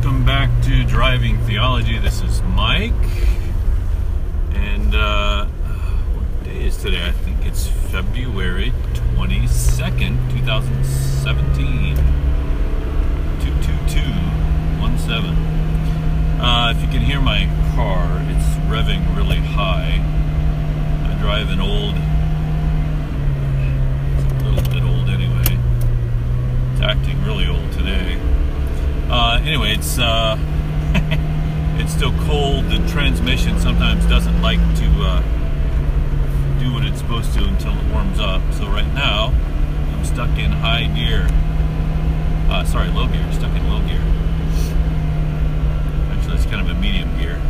welcome back to Driving Theology. This is Mike, and uh, what day is today? I think it's February 22nd, 2017. 22217. Uh, if you can hear my car, it's revving really high. I drive an old, it's a little bit old anyway. It's acting really old today. Uh, anyway, it's uh, it's still cold. The transmission sometimes doesn't like to uh, do what it's supposed to until it warms up. So right now, I'm stuck in high gear. Uh, sorry, low gear. Stuck in low gear. Actually, it's kind of a medium gear.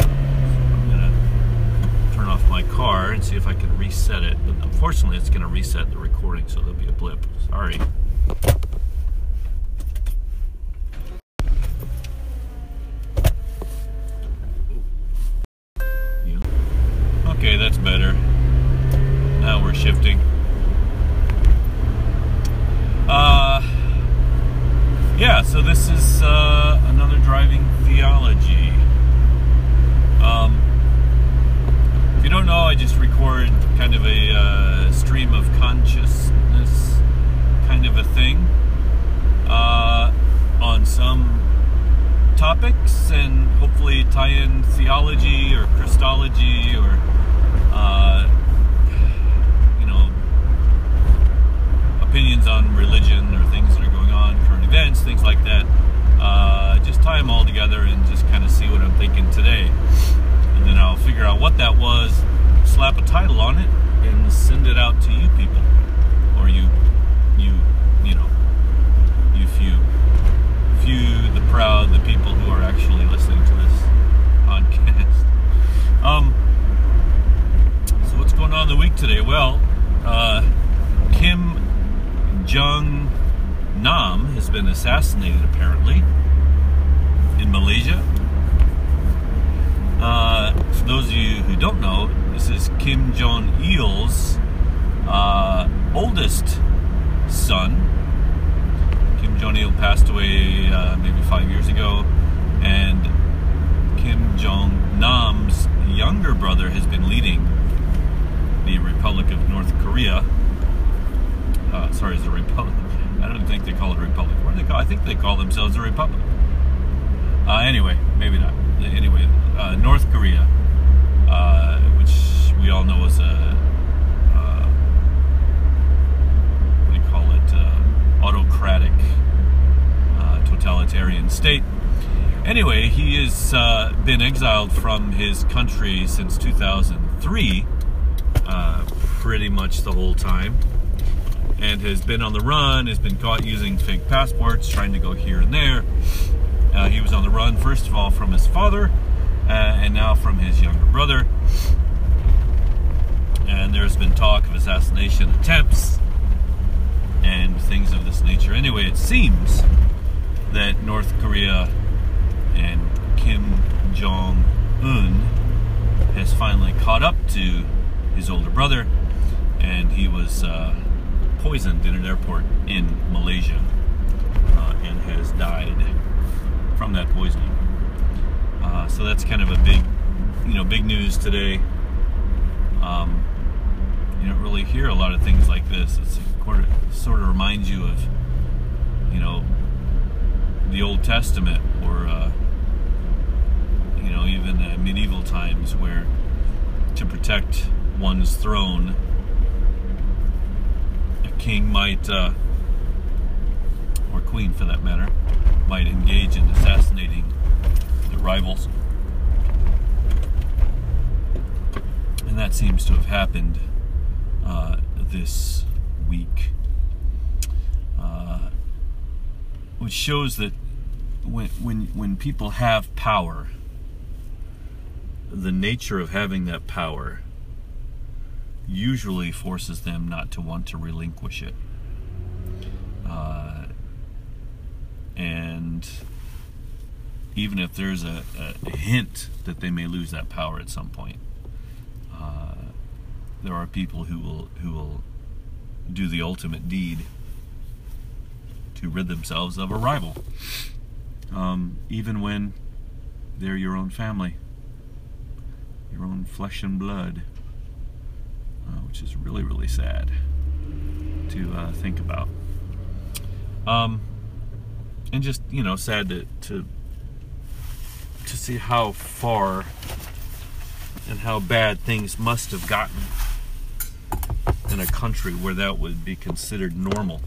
I'm gonna turn off my car and see if I can reset it. But unfortunately, it's gonna reset the recording, so there'll be a blip. Sorry. Yeah. Okay, that's better. Now we're shifting. Uh, yeah, so this is uh, another driving theology. Um, if you don't know, I just record kind of a uh, stream of consciousness kind of a thing uh, on some topics and hopefully tie in theology or Christology or, uh, you know, opinions on religion or things that are going on, current events, things like that. Uh, just tie them all together and just kind of see what I'm thinking today. And then I'll figure out what that was, slap a title on it, and send it out to you people. Or you, you, you know, you few few, the proud, the people who are actually listening to this podcast. Um, so what's going on in the week today? Well, uh, Kim Jong Nam has been assassinated apparently in Malaysia. Uh, for those of you who don't know, this is Kim Jong Il's uh, oldest son. Kim Jong Il passed away uh, maybe five years ago, and Kim Jong Nam's younger brother has been leading the Republic of North Korea. Sorry, it's a republic. I don't think they call it a republic. What do they call? I think they call themselves a republic. Uh, anyway, maybe not. Anyway, uh, North Korea, uh, which we all know is a uh, what do you call it? Uh, autocratic, totalitarian state. Anyway, he has been exiled from his country since 2003, uh, pretty much the whole time, and has been on the run, has been caught using fake passports, trying to go here and there. Uh, he was on the run, first of all, from his father, uh, and now from his younger brother. And there's been talk of assassination attempts and things of this nature. Anyway, it seems that North Korea and Kim Jong Un has finally caught up to his older brother, and he was uh, poisoned in an airport in Malaysia uh, and has died from that poisoning. Uh, so that's kind of a big, you know, big news today. Um, you don't really hear a lot of things like this. It's sort of reminds you of, you know, the Old Testament or, uh, you know, even medieval times where to protect one's throne, king might, uh, or queen for that matter, might engage in assassinating their rivals. And that seems to have happened uh, this week. Uh, which shows that when, when, when people have power, the nature of having that power usually forces them not to want to relinquish it. Uh, and even if there's a, a, hint that they may lose that power at some point, uh, there are people who will who will do the ultimate deed to rid themselves of a rival. um, even when they're your own family, your own flesh and blood, uh, which is really, really sad to uh, think about. Um, and just you know, sad to, to to see how far and how bad things must have gotten in a country where that would be considered normal.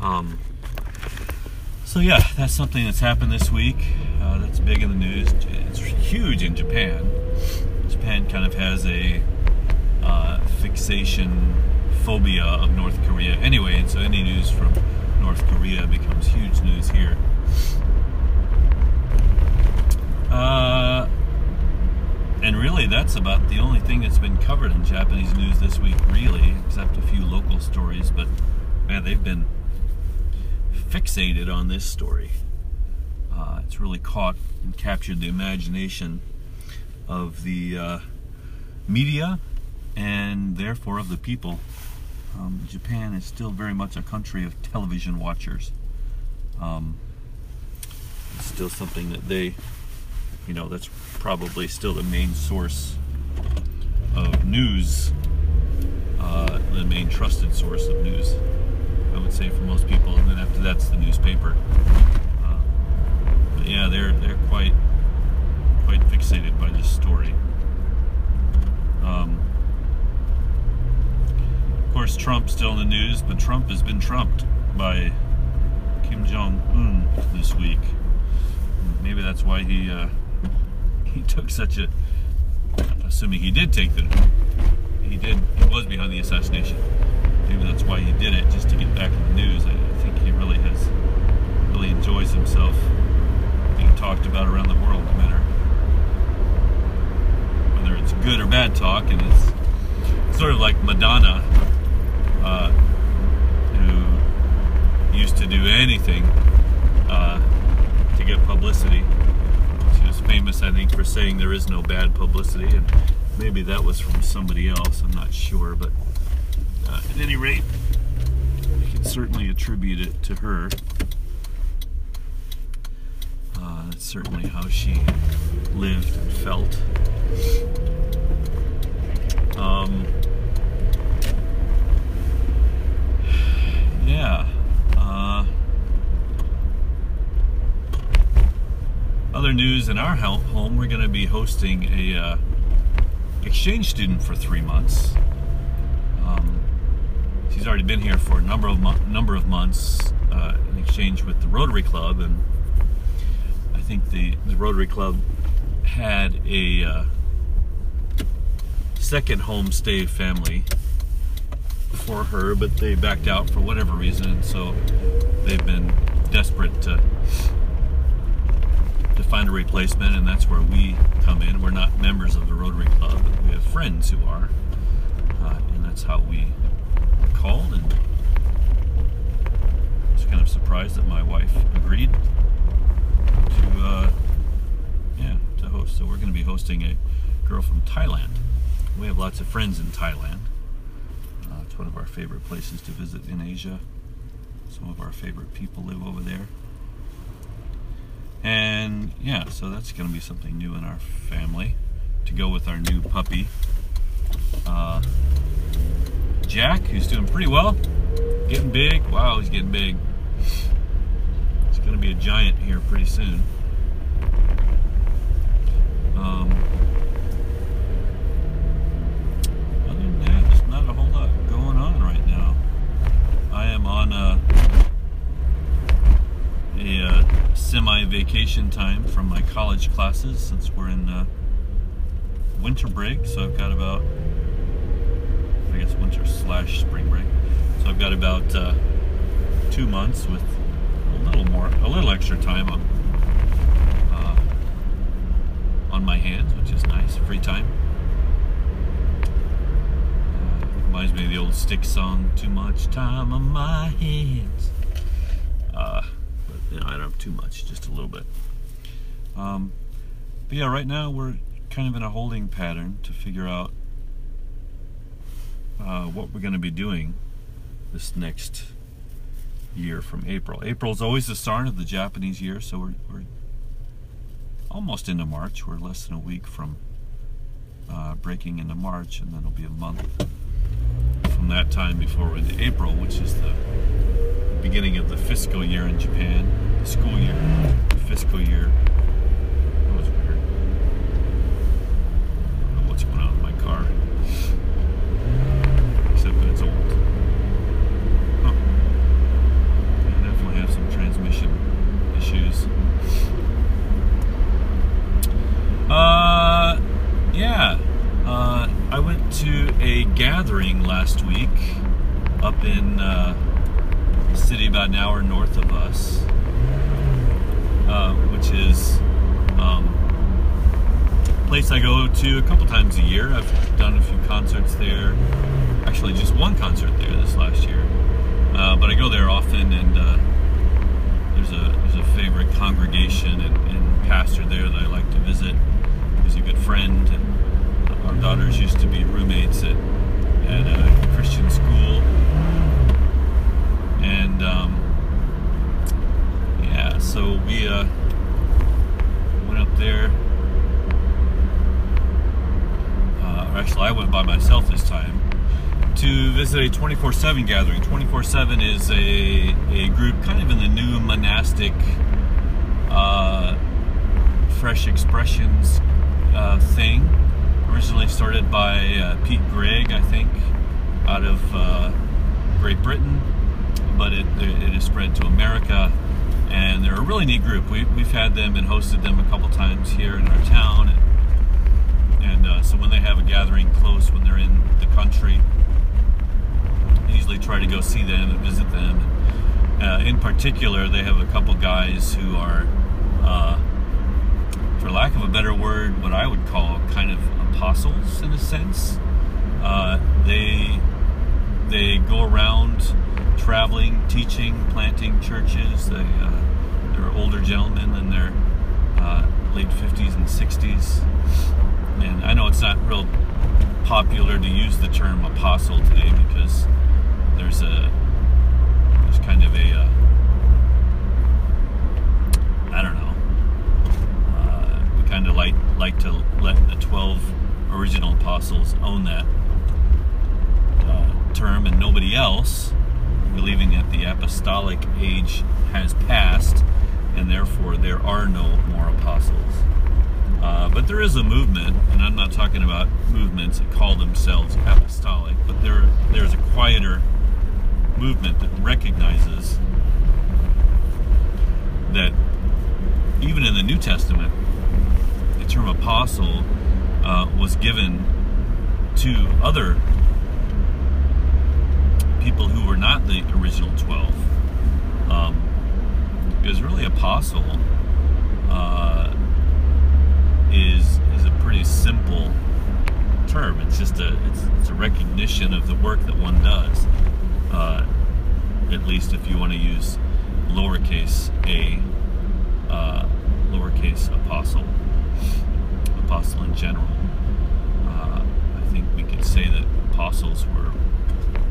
Um, so yeah, that's something that's happened this week. Uh, that's big in the news. It's huge in Japan. Japan kind of has a uh, fixation phobia of North Korea anyway, and so any news from North Korea becomes huge news here. Uh, and really, that's about the only thing that's been covered in Japanese news this week, really, except a few local stories. But man, they've been fixated on this story. Uh, it's really caught and captured the imagination of the uh, media and therefore of the people. Um, Japan is still very much a country of television watchers. Um, it's still something that they you know, that's probably still the main source of news, uh, the main trusted source of news, I would say for most people. And then after that's the newspaper. Uh, but yeah, they're they're quite quite fixated by this story. Um, of course, Trump's still in the news, but Trump has been trumped by Kim Jong Un this week. Maybe that's why he. Uh, he took such a, assuming he did take the, he did, he was behind the assassination. Maybe that's why he did it, just to get back in the news. I, I think he really has, really enjoys himself being talked about around the world, no matter whether bad talk. And it's sort of like Madonna, uh, who used to do anything uh, to get publicity She was famous, I think, for saying there is no bad publicity, and maybe that was from somebody else. I'm not sure, but uh, at any rate, I can certainly attribute it to her. Uh, certainly how she lived and felt. Um, yeah. Uh, other news in our home, we're going to be hosting a uh, exchange student for three months. Um, she's already been here for a number of number of months uh, in exchange with the Rotary Club, and I think the, the Rotary Club had a uh, second homestay family for her, but they backed out for whatever reason, so they've been desperate to to find a replacement, and that's where we come in. We're not members of the Rotary Club, but we have friends who are, uh, and that's how we were called. And was kind of surprised that my wife agreed to, uh, yeah, to host. So we're going to be hosting a girl from Thailand. We have lots of friends in Thailand. Uh, it's one of our favorite places to visit in Asia. Some of our favorite people live over there. And yeah, so that's going to be something new in our family to go with our new puppy, uh, Jack, who's doing pretty well, getting big. Wow, he's getting big. He's going to be a giant here pretty soon. Um, other than that, there's not a whole lot going on right now. I am on a, a uh, semi vacation time from my college classes since we're in uh, winter break. So I've got about, I guess, winter slash spring break. So I've got about uh, two months with a little more, a little extra time on uh, on my hands, which is nice. Free time. Uh, reminds me of the old Styx song, "Too much time on my hands." Uh, you know, I don't have too much, just a little bit. Um, but yeah, right now we're kind of in a holding pattern to figure out uh, what we're going to be doing this next year from April. April is always the start of the Japanese year, so we're, we're almost into March. We're less than a week from uh, breaking into March, and then it'll be a month from that time before into April, which is the beginning of the fiscal year in Japan, the school year, the fiscal year. That was weird. I don't know what's going on with my car. Except that it's old. Huh. I definitely have some transmission issues. Uh, yeah. Uh, I went to a gathering last week up in uh, a city about an hour north of us, uh, which is um, a place I go to a couple times a year. I've done a few concerts there. Actually, just one concert there this last year. Uh, but I go there often, and uh, there's a there's a favorite congregation and, and pastor there that I like to visit. He's a good friend. Our daughters used to be roommates at, at a Christian school. And um, yeah, so we uh, went up there. Uh, actually, I went by myself this time to visit a 24 7 gathering. 24 7 is a, a group kind of in the new monastic uh, fresh expressions uh, thing originally started by uh, Pete Greig, I think, out of uh, Great Britain, but it, it has spread to America. And they're a really neat group. We, we've had them and hosted them a couple times here in our town. And, and uh, so when they have a gathering close, when they're in the country, I usually try to go see them and visit them. Uh, in particular, they have a couple guys who are, uh, for lack of a better word, what I would call kind of apostles in a sense. Uh, they they go around traveling, teaching, planting churches. They uh, they're older gentlemen in their uh, late 50s and 60s. And I know it's not real popular to use the term apostle today because there's a there's kind of a uh, I don't know. Uh, we kind of like like to let the 12 original apostles own that uh, term and nobody else, believing that the apostolic age has passed and therefore there are no more apostles. Uh, but there is a movement, and I'm not talking about movements that call themselves apostolic, but there there's a quieter movement that recognizes that even in the New Testament, uh, was given to other people who were not the original 12. Um, because really, apostle uh, is is a pretty simple term. It's just a it's, it's a recognition of the work that one does. Uh, at least if you want to use lowercase a, uh, lowercase apostle apostle in general. Uh, I think we could say that apostles were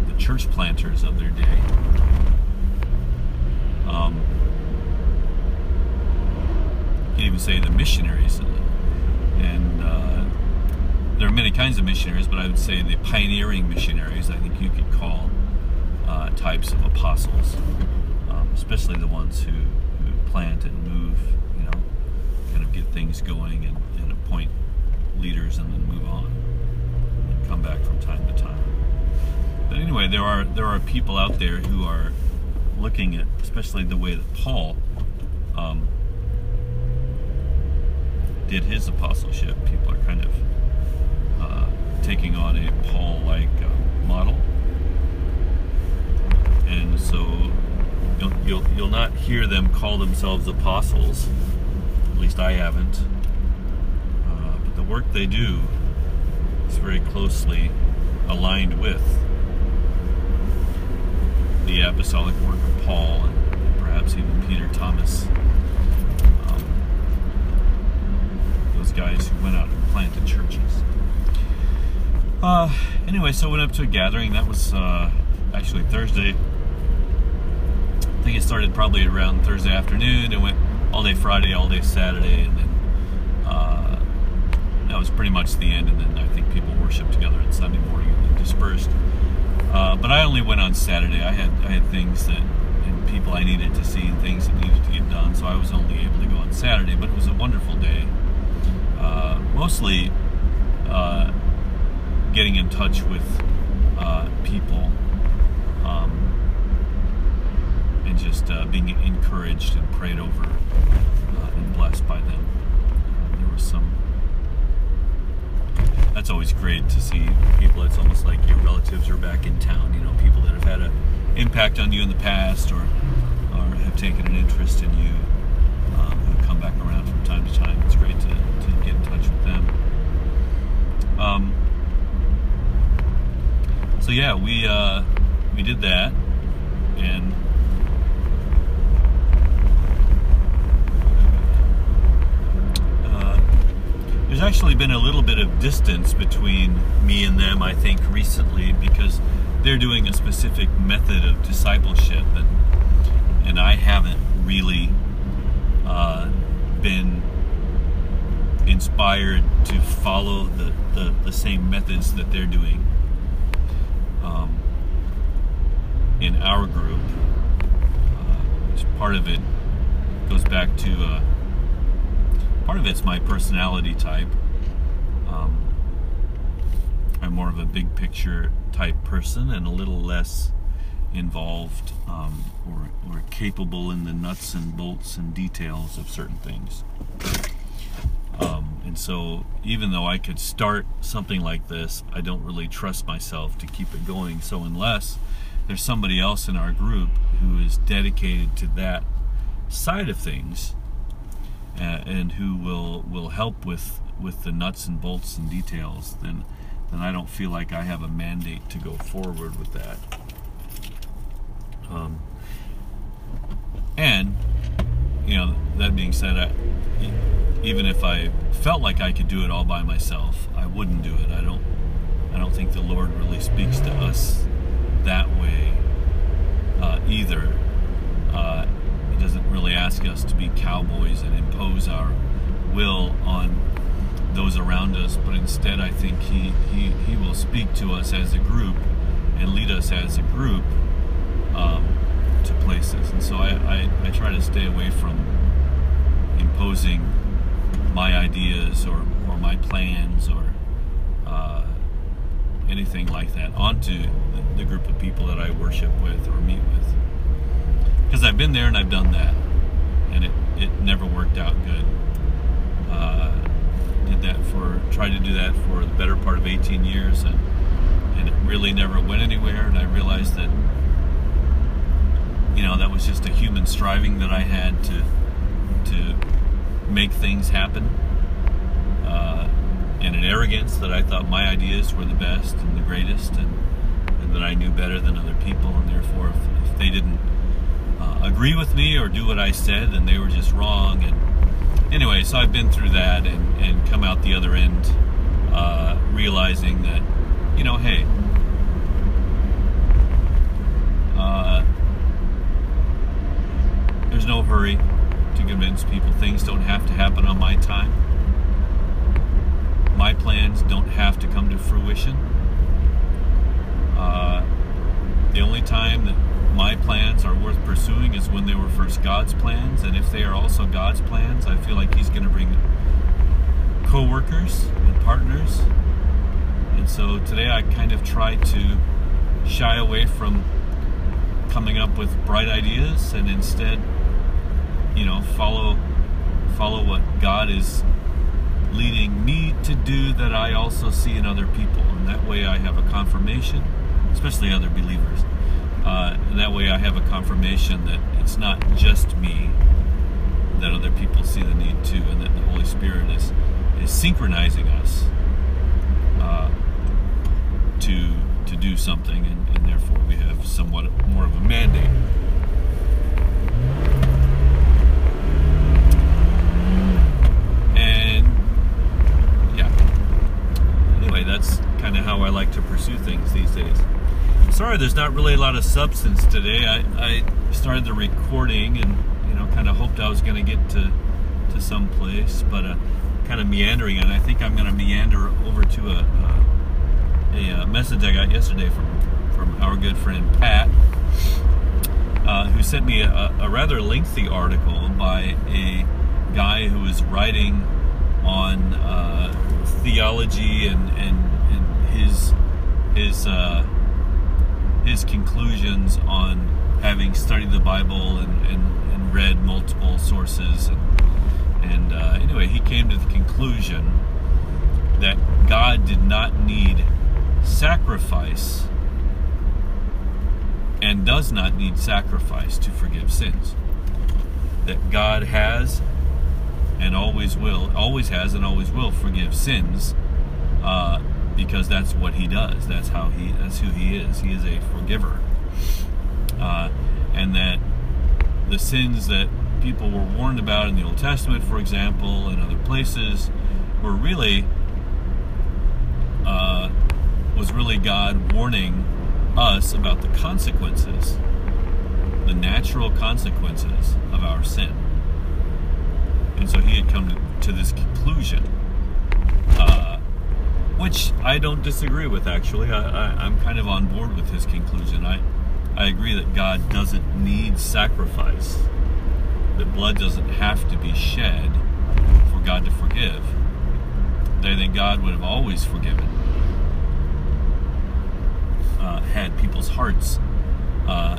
the church planters of their day. Um, you can even say the missionaries. And uh, there are many kinds of missionaries, but I would say the pioneering missionaries, I think you could call uh, types of apostles, um, especially the ones who, who plant and move, you know, kind of get things going and appoint leaders and then move on and come back from time to time. But anyway, there are there are people out there who are looking at, especially the way that Paul um, did his apostleship. People are kind of uh, taking on a Paul-like uh, model, and so you'll, you'll you'll not hear them call themselves apostles. At least I haven't Uh, but the work they do is very closely aligned with the apostolic work of Paul and perhaps even Peter Thomas. Um, those guys who went out and planted churches. Uh, anyway, so I went up to a gathering. That was uh, actually Thursday. I think it started probably around Thursday afternoon and went all day Friday, all day Saturday, and then uh, that was pretty much the end. And then I think people worshiped together on Sunday morning and then dispersed. Uh, but I only went on Saturday. I had I had things that and people I needed to see and things that needed to get done, so I was only able to go on Saturday. But it was a wonderful day. Uh, mostly uh, getting in touch with uh, people um, and just uh, being encouraged and prayed over uh, and blessed by them. Uh, there was some. That's always great to see people. It's almost like your relatives are back in town. You know, people that have had an impact on you in the past or or have taken an interest in you um, who come back around from time to time. It's great to, to get in touch with them. Um, so yeah, we uh, we did that, and uh, there's actually been a little bit of distance between me and them. I think recently because they're doing a specific method of discipleship, and and I haven't really uh, been inspired to follow the, the, the same methods that they're doing um, in our group. Uh, part of it goes back to uh, part of it's my personality type. I'm more of a big picture type person and a little less involved um, or, or capable in the nuts and bolts and details of certain things. Um, and so, even though I could start something like this, I don't really trust myself to keep it going. So, unless there's somebody else in our group who is dedicated to that side of things uh, and who will will help with with the nuts and bolts and details, then then I don't feel like I have a mandate to go forward with that. Um, and you know, that being said, I, even if I felt like I could do it all by myself, I wouldn't do it. I don't. I don't think the Lord really speaks to us that way uh, either. Uh, he doesn't really ask us to be cowboys and impose our will on those around us, but instead, I think he, he, he will speak to us as a group and lead us as a group um, to places. And so I, I, I try to stay away from imposing my ideas or, or my plans or uh, anything like that onto the, the, group of people that I worship with or meet with. Because I've been there and I've done that, and it, it never worked out good. Uh, that for, tried to do that for the better part of 18 years, and, and it really never went anywhere. And I realized that, you know, that was just a human striving that I had to, to make things happen, uh, and an arrogance that I thought my ideas were the best and the greatest, and, and that I knew better than other people, and therefore, if, if they didn't uh, agree with me or do what I said, then they were just wrong. And anyway, so I've been through that and, and come out the other end uh, realizing that, you know, hey, uh, there's no hurry to convince people things don't have to happen on my time. My plans don't have to come to fruition. Uh, the only time that my plans are worth pursuing is when they were first God's plans, and if they are also God's plans, I feel like He's going to bring co-workers and partners. And so today I kind of try to shy away from coming up with bright ideas and instead you know follow follow what God is leading me to do that I also see in other people, and that way I have a confirmation, especially other believers. Uh, and that way I have a confirmation that it's not just me, that other people see the need too, and that the Holy Spirit is is synchronizing us uh, to to do something, and, and therefore we have somewhat more of a mandate. Sorry there's not really a lot of substance today. I, I started the recording and you know kind of hoped I was going to get to to some place, but uh, kind of meandering, and I think I'm going to meander over to a, a, a uh, message I got yesterday from from our good friend Pat, uh, who sent me a, a rather lengthy article by a guy who is writing on uh, theology and, and, and his his uh, his conclusions on having studied the Bible and, and, and read multiple sources and, and uh, anyway he came to the conclusion that God did not need sacrifice and does not need sacrifice to forgive sins. That God has and always will, always has and always will forgive sins, uh, because that's what He does. That's how He, that's who He is. He is a forgiver, uh, and that the sins that people were warned about in the Old Testament, for example, and other places, were really uh, was really God warning us about the consequences, the natural consequences of our sin. And so he had come to, to this conclusion, which I don't disagree with, actually. I, am kind of on board with his conclusion. I, I agree that God doesn't need sacrifice, that blood doesn't have to be shed for God to forgive. I think God would have always forgiven uh, had people's hearts uh,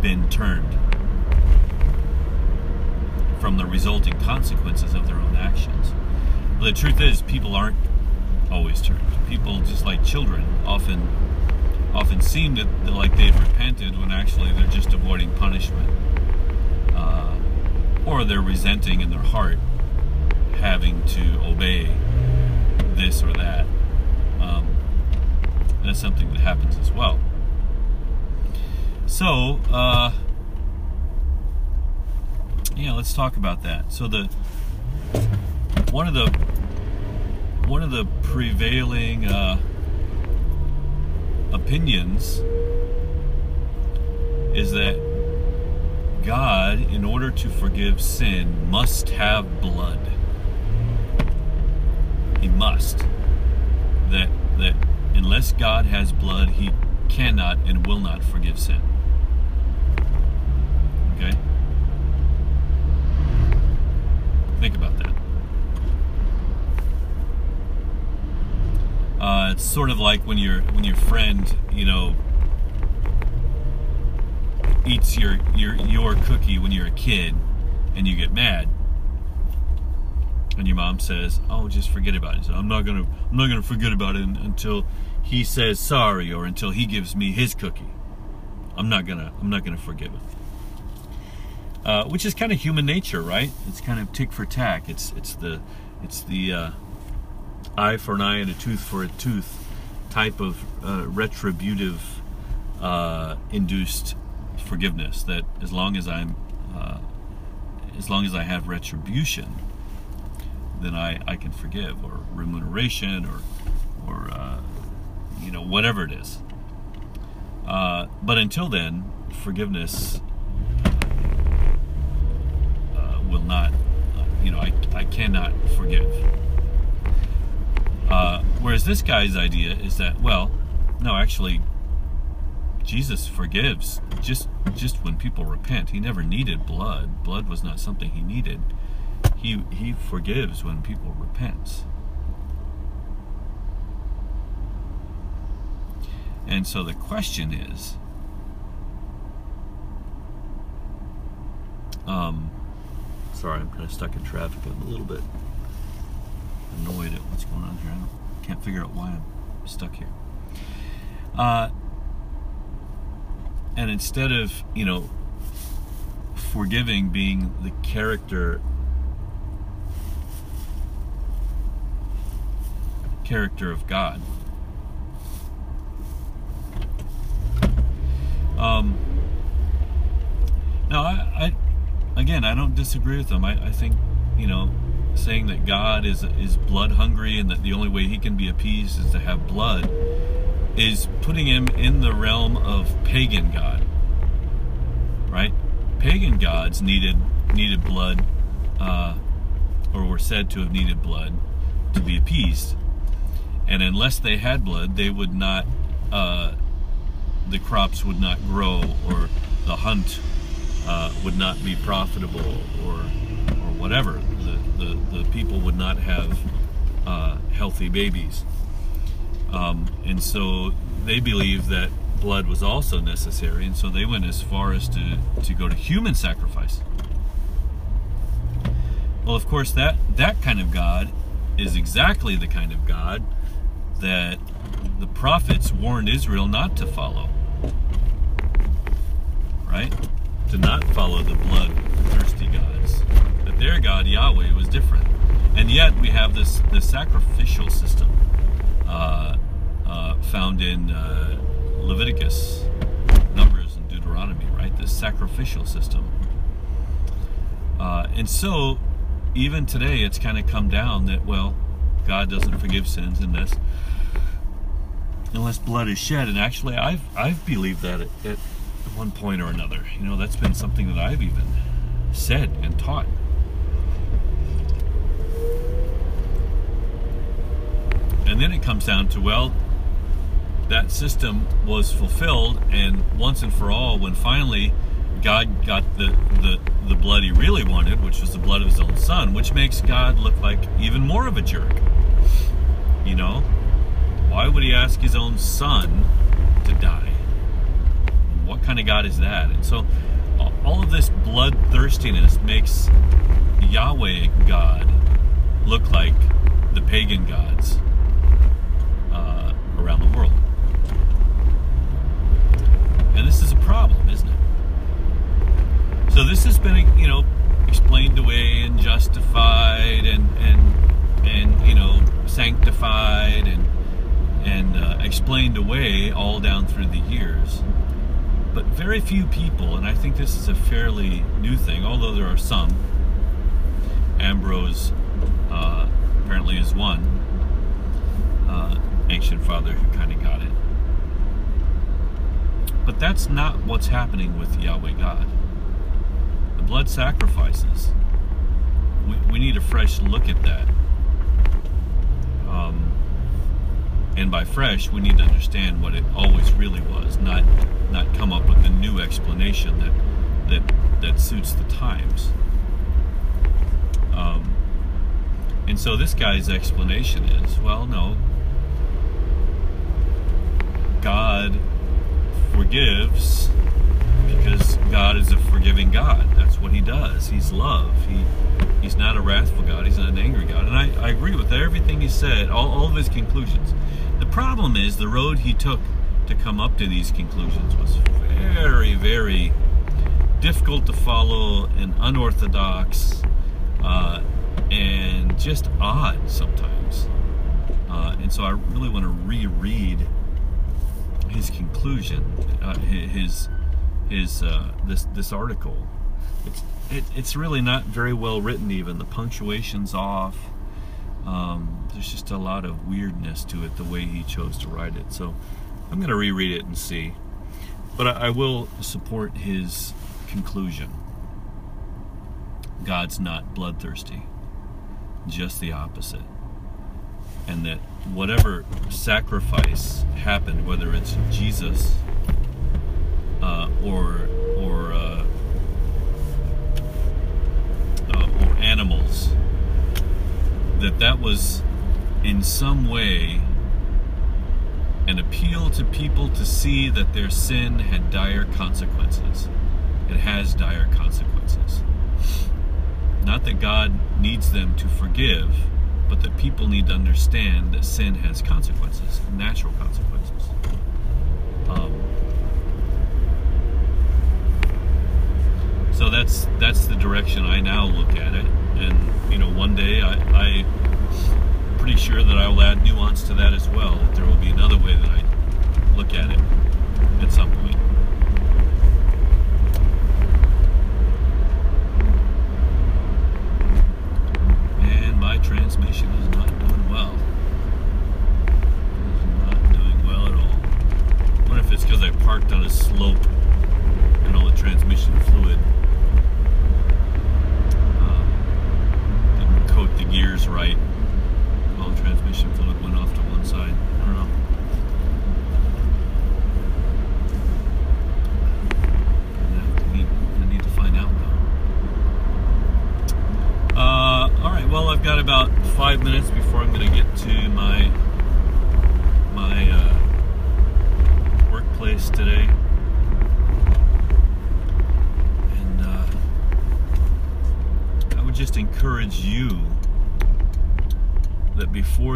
been turned from the resulting consequences of their own actions. But the truth is, people aren't always turned. People, just like children, often often seem that like they've repented when actually they're just avoiding punishment, uh, or they're resenting in their heart having to obey this or that. Um, that's something that happens as well. So. Uh, yeah, let's talk about that. So the one of the one of the prevailing uh, opinions is that God, in order to forgive sin, must have blood. He must. That that unless God has blood, he cannot and will not forgive sin. Okay? Think about that. Uh, it's sort of like when your when your friend, you know, eats your your your cookie when you're a kid, and you get mad, and your mom says, "Oh, just forget about it." So I'm not gonna I'm not gonna forget about it until he says sorry or until he gives me his cookie. I'm not gonna I'm not gonna forgive him uh, which is kind of human nature, right? It's kind of tick for tack. It's it's the it's the uh, eye for an eye and a tooth for a tooth type of uh, retributive uh, induced forgiveness. That as long as I'm uh, as long as I have retribution, then I, I can forgive or remuneration or or uh, you know whatever it is. but until then, forgiveness will not, uh, you know, I, I cannot forgive. Uh, whereas this guy's idea is that, well, no, actually, Jesus forgives just just when people repent. He never needed blood. Blood was not something he needed. He he forgives when people repent. And so the question is, um, Sorry, I'm kind of stuck in traffic. I'm a little bit annoyed at what's going on here. I can't figure out why I'm stuck here. Uh, and instead of, you know, forgiving being the character character of God. Um, now, I, I again, I don't disagree with them. I, I think, you know, saying that God is is blood hungry and that the only way he can be appeased is to have blood is putting him in the realm of pagan god. Right? Pagan gods needed needed blood, uh, or were said to have needed blood to be appeased. And unless they had blood, they would not, uh, the crops would not grow, or the hunt uh, would not be profitable, or or whatever. The the, the people would not have uh, healthy babies. Um, and so they believed that blood was also necessary, and so they went as far as to, to go to human sacrifice. Well, of course, that, that kind of God is exactly the kind of God that the prophets warned Israel not to follow. Right? To not follow the bloodthirsty gods. Their God, Yahweh, was different. And yet we have this, this sacrificial system uh, uh, found in uh, Leviticus, Numbers, and Deuteronomy, right? This sacrificial system. Uh, and so, even today, it's kind of come down that, well, God doesn't forgive sins unless unless blood is shed. And actually, I've I've believed that at, at one point or another. You know, that's been something that I've even said and taught. And then it comes down to, well, that system was fulfilled, and once and for all, when finally God got the, the, the blood he really wanted, which was the blood of his own son, which makes God look like even more of a jerk. You know? Why would he ask his own son to die? What kind of God is that? And so all of this bloodthirstiness makes Yahweh God look like the pagan gods around the world. And this is a problem, isn't it? So this has been, you know, explained away and justified and and and you know sanctified and and uh, explained away all down through the years. But very few people, and I think this is a fairly new thing, although there are some. Ambrose uh, apparently is one. Uh, ancient father who kind of got it. But that's not what's happening with Yahweh God. The blood sacrifices. We, we need a fresh look at that. Um, and by fresh, we need to understand what it always really was, not not come up with a new explanation that that that suits the times. Um, and so this guy's explanation is, well, no, God forgives because God is a forgiving God. That's what He does. He's love. He He's not a wrathful God. He's not an angry God. And I, I agree with everything he said, all, all of his conclusions. The problem is the road he took to come up to these conclusions was very, very difficult to follow and unorthodox uh, and just odd sometimes. Uh, and so I really want to reread his conclusion, uh, his his uh, this this article. It's it, it's really not very well written. Even the punctuation's off. Um, there's just a lot of weirdness to it the way he chose to write it. So I'm going to reread it and see. But I, I will support his conclusion. God's not bloodthirsty. Just the opposite and that whatever sacrifice happened, whether it's Jesus uh, or or uh, uh, or animals, that that was in some way an appeal to people to see that their sin had dire consequences. It has dire consequences. Not that God needs them to forgive but that people need to understand that sin has consequences, natural consequences. Um, so that's that's the direction I now look at it, and you know, one day I, I pretty sure that I will add nuance to that as well. That there will be another way that I look at it at some point. transmission is not doing well. It's not doing well at all. I wonder if it's because I parked on a slope and all the transmission fluid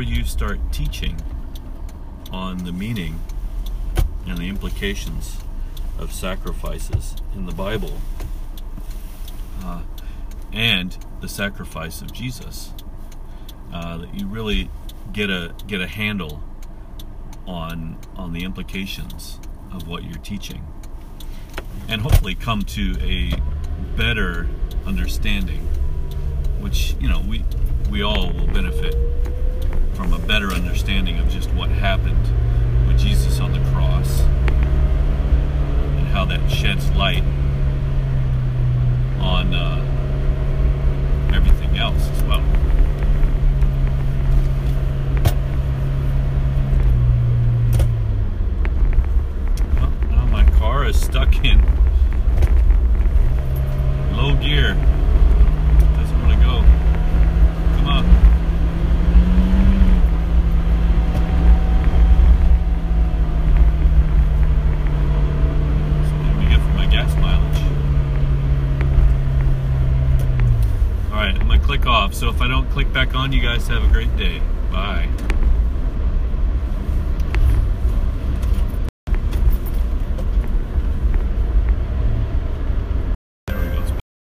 before you start teaching on the meaning and the implications of sacrifices in the Bible uh, and the sacrifice of Jesus, uh, that you really get a get a handle on on the implications of what you're teaching, and hopefully come to a better understanding, which you know we we all will benefit from a better understanding of just what happened with Jesus on the cross and how that sheds light on uh, everything else as well. Well, my car is stuck in low gear. Doesn't want to go. Come on. That's what we get for my gas mileage. Alright, I'm gonna off. So if I don't click back on, you guys have a great day. Bye.